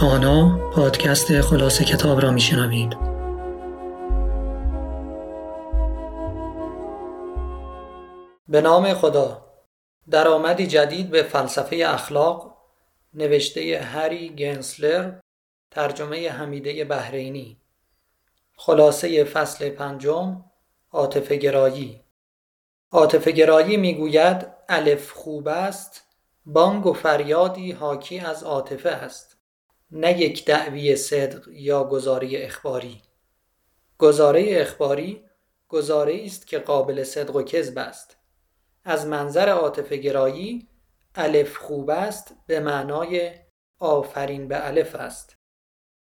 خانا پادکست خلاصه کتاب را میشنوید. به نام خدا. درآمدی جدید به فلسفه اخلاق نوشته هری گنسلر ترجمه حمیده بهرینی خلاصه فصل پنجم عاطفه گرایی. عاطفه گرایی می‌گوید الف خوب است بانگ و فریادی حاکی از عاطفه است. نه یک دعوی صدق یا گزاره اخباری. گزاره اخباری گزاره است که قابل صدق و کذب است. از منظر عاطفه گرایی الف خوب است به معنای آفرین به الف است.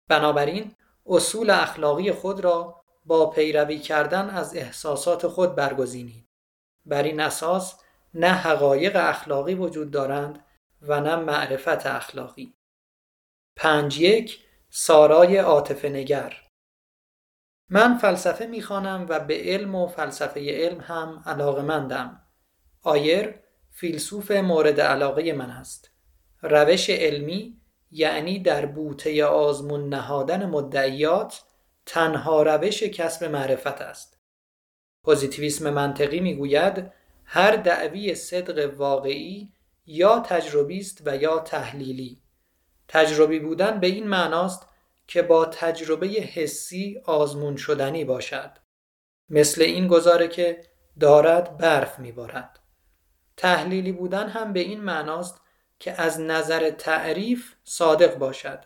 بنابراین اصول اخلاقی خود را با پیروی کردن از احساسات خود برگزینید. بر این اساس نه حقایق اخلاقی وجود دارند و نه معرفت اخلاقی. پنج یک سارای عاطفه نگر. من فلسفه می‌خوانم و به علم و فلسفه علم هم علاقمندم آیر فیلسوف مورد علاقه من است. روش علمی یعنی در بوته آزمون نهادن مدعیات تنها روش کسب معرفت است. پوزیتیویسم منطقی می‌گوید هر دعوی صدق واقعی یا تجربی است و یا تحلیلی. تجربی بودن به این معناست که با تجربه حسی آزمون شدنی باشد. مثل این گزاره که دارد برف میبارد. تحلیلی بودن هم به این معناست که از نظر تعریف صادق باشد.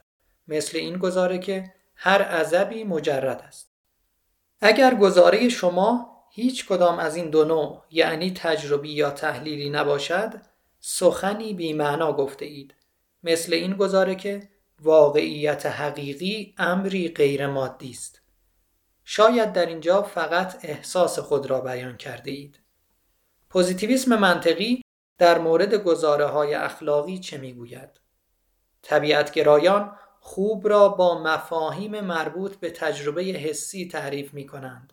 مثل این گزاره که هر عذبی مجرد است. اگر گزاره شما هیچ کدام از این دو نوع یعنی تجربی یا تحلیلی نباشد سخنی بی معنا گفته اید مثل این گزاره که واقعیت حقیقی امری غیر مادی است. شاید در اینجا فقط احساس خود را بیان کرده اید پوزیتیویسم منطقی در مورد گزاره های اخلاقی چه می‌گوید؟ طبیعتگرایان خوب را با مفاهیم مربوط به تجربه حسی تعریف می کنند.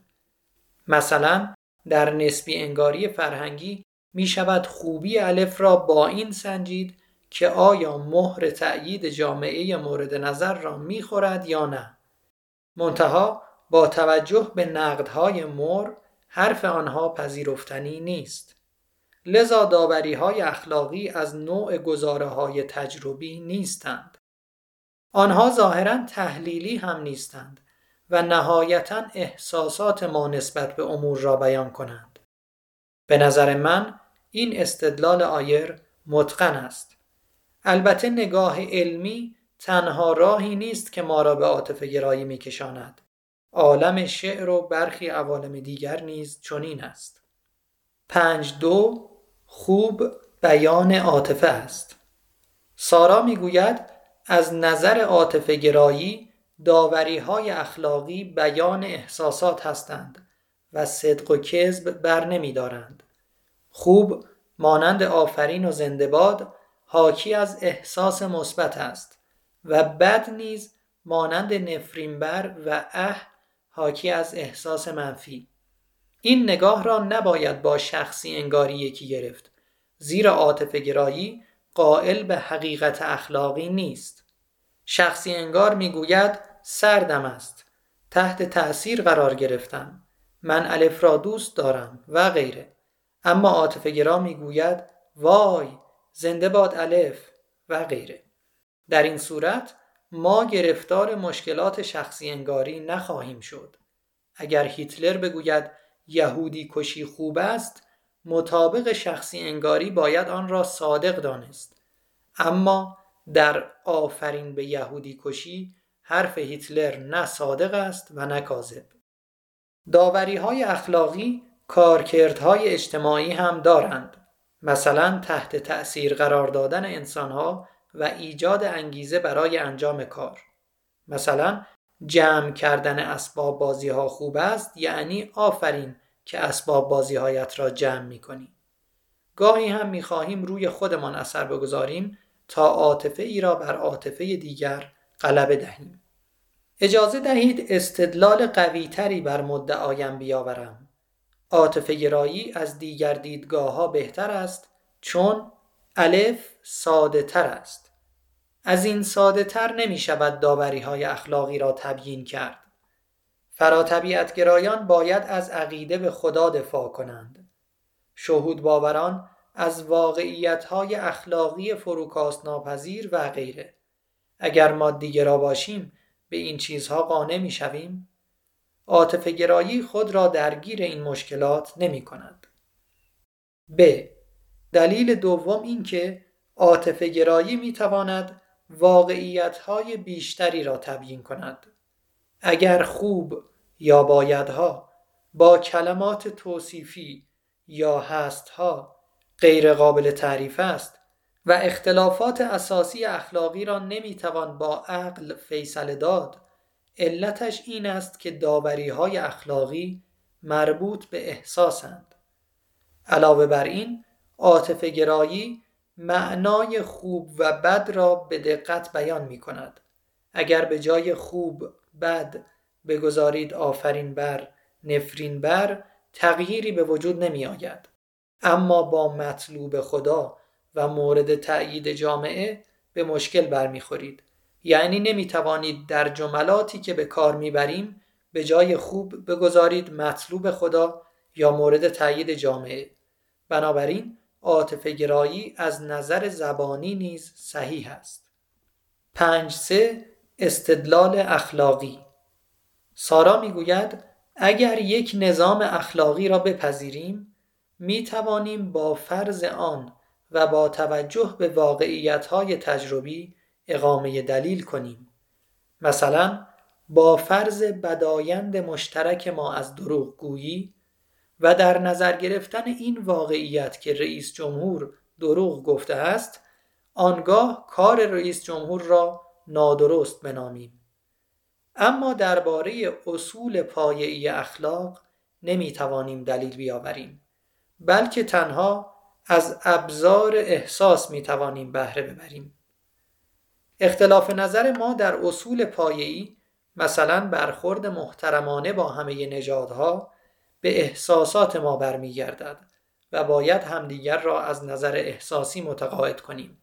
مثلا در نسبی انگاری فرهنگی می شود خوبی الف را با این سنجید که آیا مهر تأیید جامعه مورد نظر را می خورد یا نه. منتها با توجه به نقدهای مر حرف آنها پذیرفتنی نیست. لذا داوری های اخلاقی از نوع گزاره های تجربی نیستند. آنها ظاهرا تحلیلی هم نیستند و نهایتا احساسات ما نسبت به امور را بیان کنند. به نظر من این استدلال آیر متقن است. البته نگاه علمی تنها راهی نیست که ما را به عاطفه گرایی میکشاند. عالم شعر و برخی عوالم دیگر نیز چنین است. پنج دو خوب بیان عاطفه است. سارا می‌گوید از نظر عاطفه گرایی داوری های اخلاقی بیان احساسات هستند و صدق و کذب بر نمی دارند. خوب مانند آفرین و زندباد حاکی از احساس مثبت است و بد نیز مانند نفرینبر و اه حاکی از احساس منفی. این نگاه را نباید با شخصی انگاری یکی گرفت زیرا عاطفه گرایی قائل به حقیقت اخلاقی نیست. شخصی انگار می‌گوید سردم است تحت تأثیر قرار گرفتم من الف را دوست دارم و غیره. اما عاطفه گرا می‌گوید وای! زنده باد الف و غیره. در این صورت ما گرفتار مشکلات شخصی انگاری نخواهیم شد. اگر هیتلر بگوید یهودی کشی خوب است مطابق شخصی انگاری باید آن را صادق دانست. اما در آفرین به یهودی کشی حرف هیتلر نه صادق است و نه کاذب. داوری های اخلاقی کارکردهای اجتماعی هم دارند. مثلا تحت تأثیر قرار دادن انسانها و ایجاد انگیزه برای انجام کار مثلا جمع کردن اسباب بازی ها خوب است یعنی آفرین که اسباب بازی هایت را جمع می کنی. گاهی هم می خواهیم روی خودمان اثر بگذاریم تا عاطفه ای را بر عاطفه دیگر غلبه دهیم. اجازه دهید استدلال قویتری بر مدعایم بیاورم. عاطفه گرایی از دیگر دیدگاه ها بهتر است چون الف ساده تر است. از این ساده تر نمی شود داوری های اخلاقی را تبیین کرد. فراتبیعتگرایان باید از عقیده به خدا دفاع کنند. شهود باوران از واقعیت های اخلاقی فروکاست ناپذیر و غیره. اگر مادی را باشیم به این چیزها قانع می شویم؟ عاطف گرایی خود را درگیر این مشکلات نمی کند. ب. دلیل دوم این که عاطف گرایی می تواند واقعیت های بیشتری را تبیین کند. اگر خوب یا بایدها با کلمات توصیفی یا هستها غیر قابل تعریف است و اختلافات اساسی اخلاقی را نمی‌توان با عقل فیصله داد علتش این است که داوری های اخلاقی مربوط به احساسند. علاوه بر این عاطفه گرایی معنای خوب و بد را به دقت بیان می کند اگر به جای خوب بد بگذارید آفرین بر نفرین بر تغییری به وجود نمی آید اما با مطلوب خدا و مورد تأیید جامعه به مشکل برمیخورید. یعنی نمی توانید در جملاتی که به کار می‌بریم به جای خوب بگذارید مطلوب خدا یا مورد تأیید جامعه. بنابراین عاطف گرایی از نظر زبانی نیز صحیح است. پنج سه استدلال اخلاقی. سارا می‌گوید اگر یک نظام اخلاقی را بپذیریم می توانیم با فرض آن و با توجه به واقعیت های تجربی اقامه دلیل کنیم. مثلا با فرض بدایند مشترک ما از دروغ گویی و در نظر گرفتن این واقعیت که رئیس جمهور دروغ گفته است آنگاه کار رئیس جمهور را نادرست بنامیم اما درباره اصول پایه‌ای اخلاق نمی توانیم دلیل بیاوریم بلکه تنها از ابزار احساس می توانیم بهره ببریم اختلاف نظر ما در اصول پایه‌ای مثلا برخورد محترمانه با همه نژادها به احساسات ما برمیگردد و باید همدیگر را از نظر احساسی متقاعد کنیم.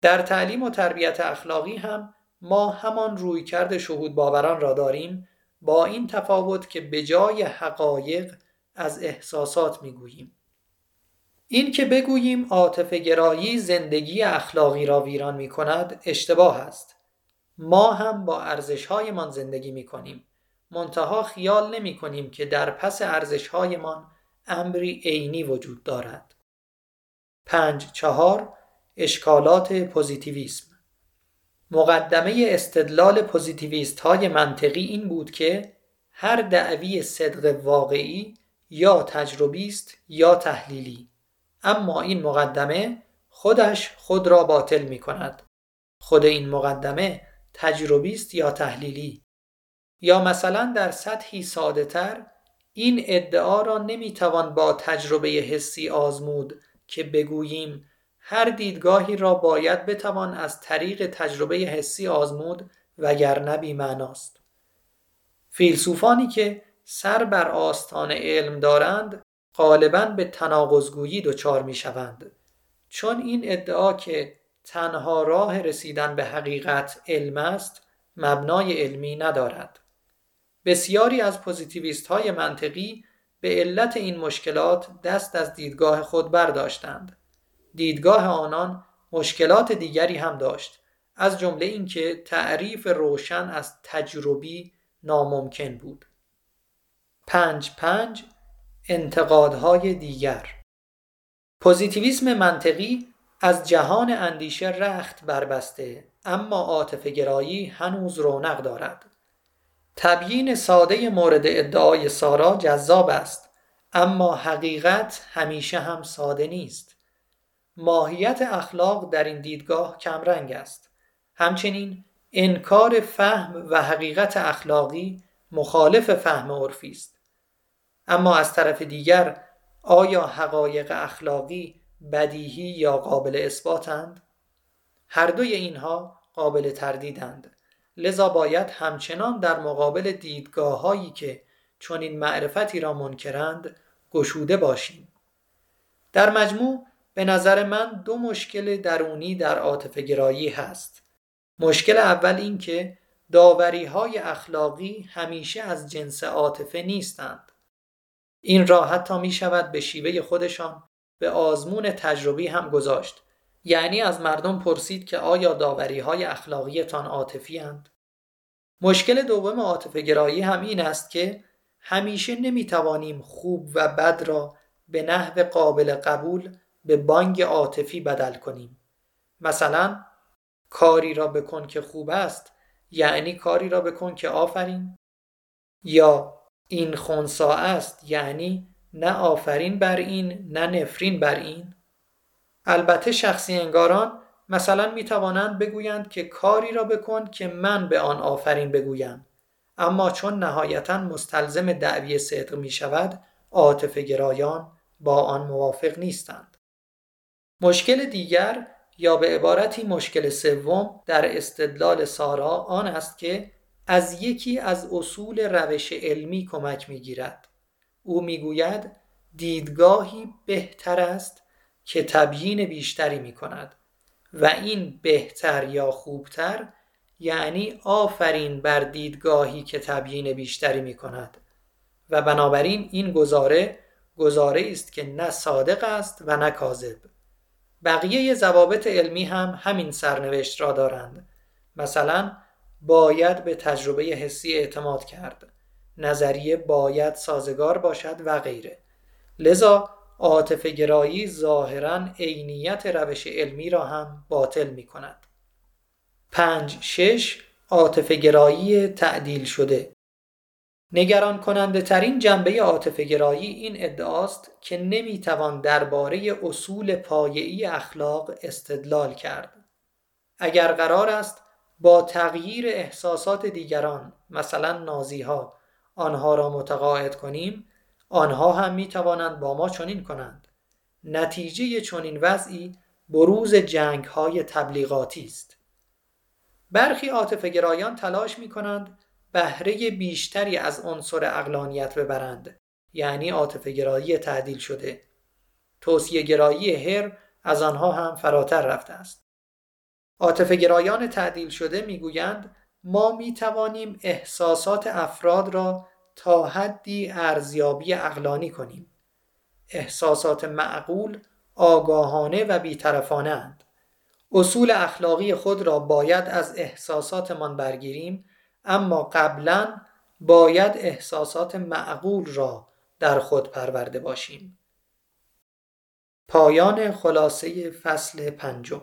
در تعلیم و تربیت اخلاقی هم ما همان رویکرد شهود باوران را داریم با این تفاوت که به جای حقایق از احساسات می‌گوییم. این که بگوییم عاطفه گرایی زندگی اخلاقی را ویران می کند اشتباه است. ما هم با ارزش هایمان زندگی می کنیم. منتها خیال نمی کنیم که در پس ارزش هایمان امری عینی وجود دارد. پنج چهار اشکالات پوزیتیویسم. مقدمه استدلال پوزیتیویست های منطقی این بود که هر دعوی صدق واقعی یا تجربی است یا تحلیلی. اما این مقدمه خودش خود را باطل می کند خود این مقدمه تجربی است یا تحلیلی یا مثلا در سطحی ساده تر این ادعا را نمی توان با تجربه حسی آزمود که بگوییم هر دیدگاهی را باید بتوان از طریق تجربه حسی آزمود وگرنه بی معناست. فیلسوفانی که سر بر آستان علم دارند غالبا به تناقضگویی دچار می شوند چون این ادعا که تنها راه رسیدن به حقیقت علم است مبنای علمی ندارد. بسیاری از پوزیتیویست های منطقی به علت این مشکلات دست از دیدگاه خود برداشتند. دیدگاه آنان مشکلات دیگری هم داشت از جمله اینکه تعریف روشن از تجربی ناممکن بود. پنج پنج انتقادهای دیگر. پوزیتیویسم منطقی از جهان اندیشه رخت بربسته اما عاطفه گرایی هنوز رونق دارد. تبیین ساده مورد ادعای سارا جذاب است اما حقیقت همیشه هم ساده نیست. ماهیت اخلاق در این دیدگاه کمرنگ است. همچنین انکار فهم و حقیقت اخلاقی مخالف فهم عرفی است. اما از طرف دیگر آیا حقایق اخلاقی بدیهی یا قابل اثباتند هر دوی اینها قابل تردیدند لذا باید همچنان در مقابل دیدگاه هایی که این معرفتی را منکرند گشوده باشیم در مجموع به نظر من دو مشکل درونی در عاطفه گرایی هست. مشکل اول این که داوری های اخلاقی همیشه از جنس عاطفه نیستند. این را حتی می شود به شیوه خودشان به آزمون تجربی هم گذاشت. یعنی از مردم پرسید که آیا داوری های اخلاقیتان عاطفی هند؟ مشکل دوم عاطفه گرایی هم این است که همیشه نمی توانیم خوب و بد را به نحو قابل قبول به بانگ عاطفی بدل کنیم. مثلا کاری را بکن که خوب است یعنی کاری را بکن که آفرین یا این خونسا است یعنی نه آفرین بر این نه نفرین بر این. البته شخصی انگاران مثلا می توانند بگویند که کاری را بکن که من به آن آفرین بگویم. اما چون نهایتا مستلزم دعوی صدق می شود عاطفه گرایان با آن موافق نیستند. مشکل دیگر یا به عبارتی مشکل سوم در استدلال سارا آن است که از یکی از اصول روش علمی کمک می گیرد. او می‌گوید دیدگاهی بهتر است که تبیین بیشتری می کند و این بهتر یا خوبتر یعنی آفرین بر دیدگاهی که تبیین بیشتری می کند و بنابراین این گزاره گزاره است که نه صادق است و نه کاذب. بقیه ضوابط علمی هم همین سرنوشت را دارند. مثلا باید به تجربه حسی اعتماد کرد. نظریه باید سازگار باشد و غیره. لذا عاطفه گرایی ظاهرا عینیت روش علمی را هم باطل می کند. 5 6 عاطفه گرایی تعدیل شده. نگران کننده ترین جنبه عاطفه گرایی این ادعاست که نمی‌توان درباره اصول پایه‌ای اخلاق استدلال کرد. اگر قرار است با تغییر احساسات دیگران مثلا نازی ها آنها را متقاعد کنیم آنها هم می توانند با ما چنین کنند. نتیجه چنین وضعی بروز جنگ های تبلیغاتی است. برخی عاطفه گرایان تلاش می کنند بهره بیشتری از عنصر اقلانیت ببرند یعنی عاطفه گرایی تعدیل شده. توصیه گرایی هر از آنها هم فراتر رفته است. عاطفه گرایان تعدیل شده می‌گویند ما می توانیم احساسات افراد را تا حدی ارزیابی اقلانی کنیم. احساسات معقول آگاهانه و بیطرفانه اند. اصول اخلاقی خود را باید از احساساتمان برگیریم اما قبلا باید احساسات معقول را در خود پرورده باشیم. پایان خلاصه فصل پنجم.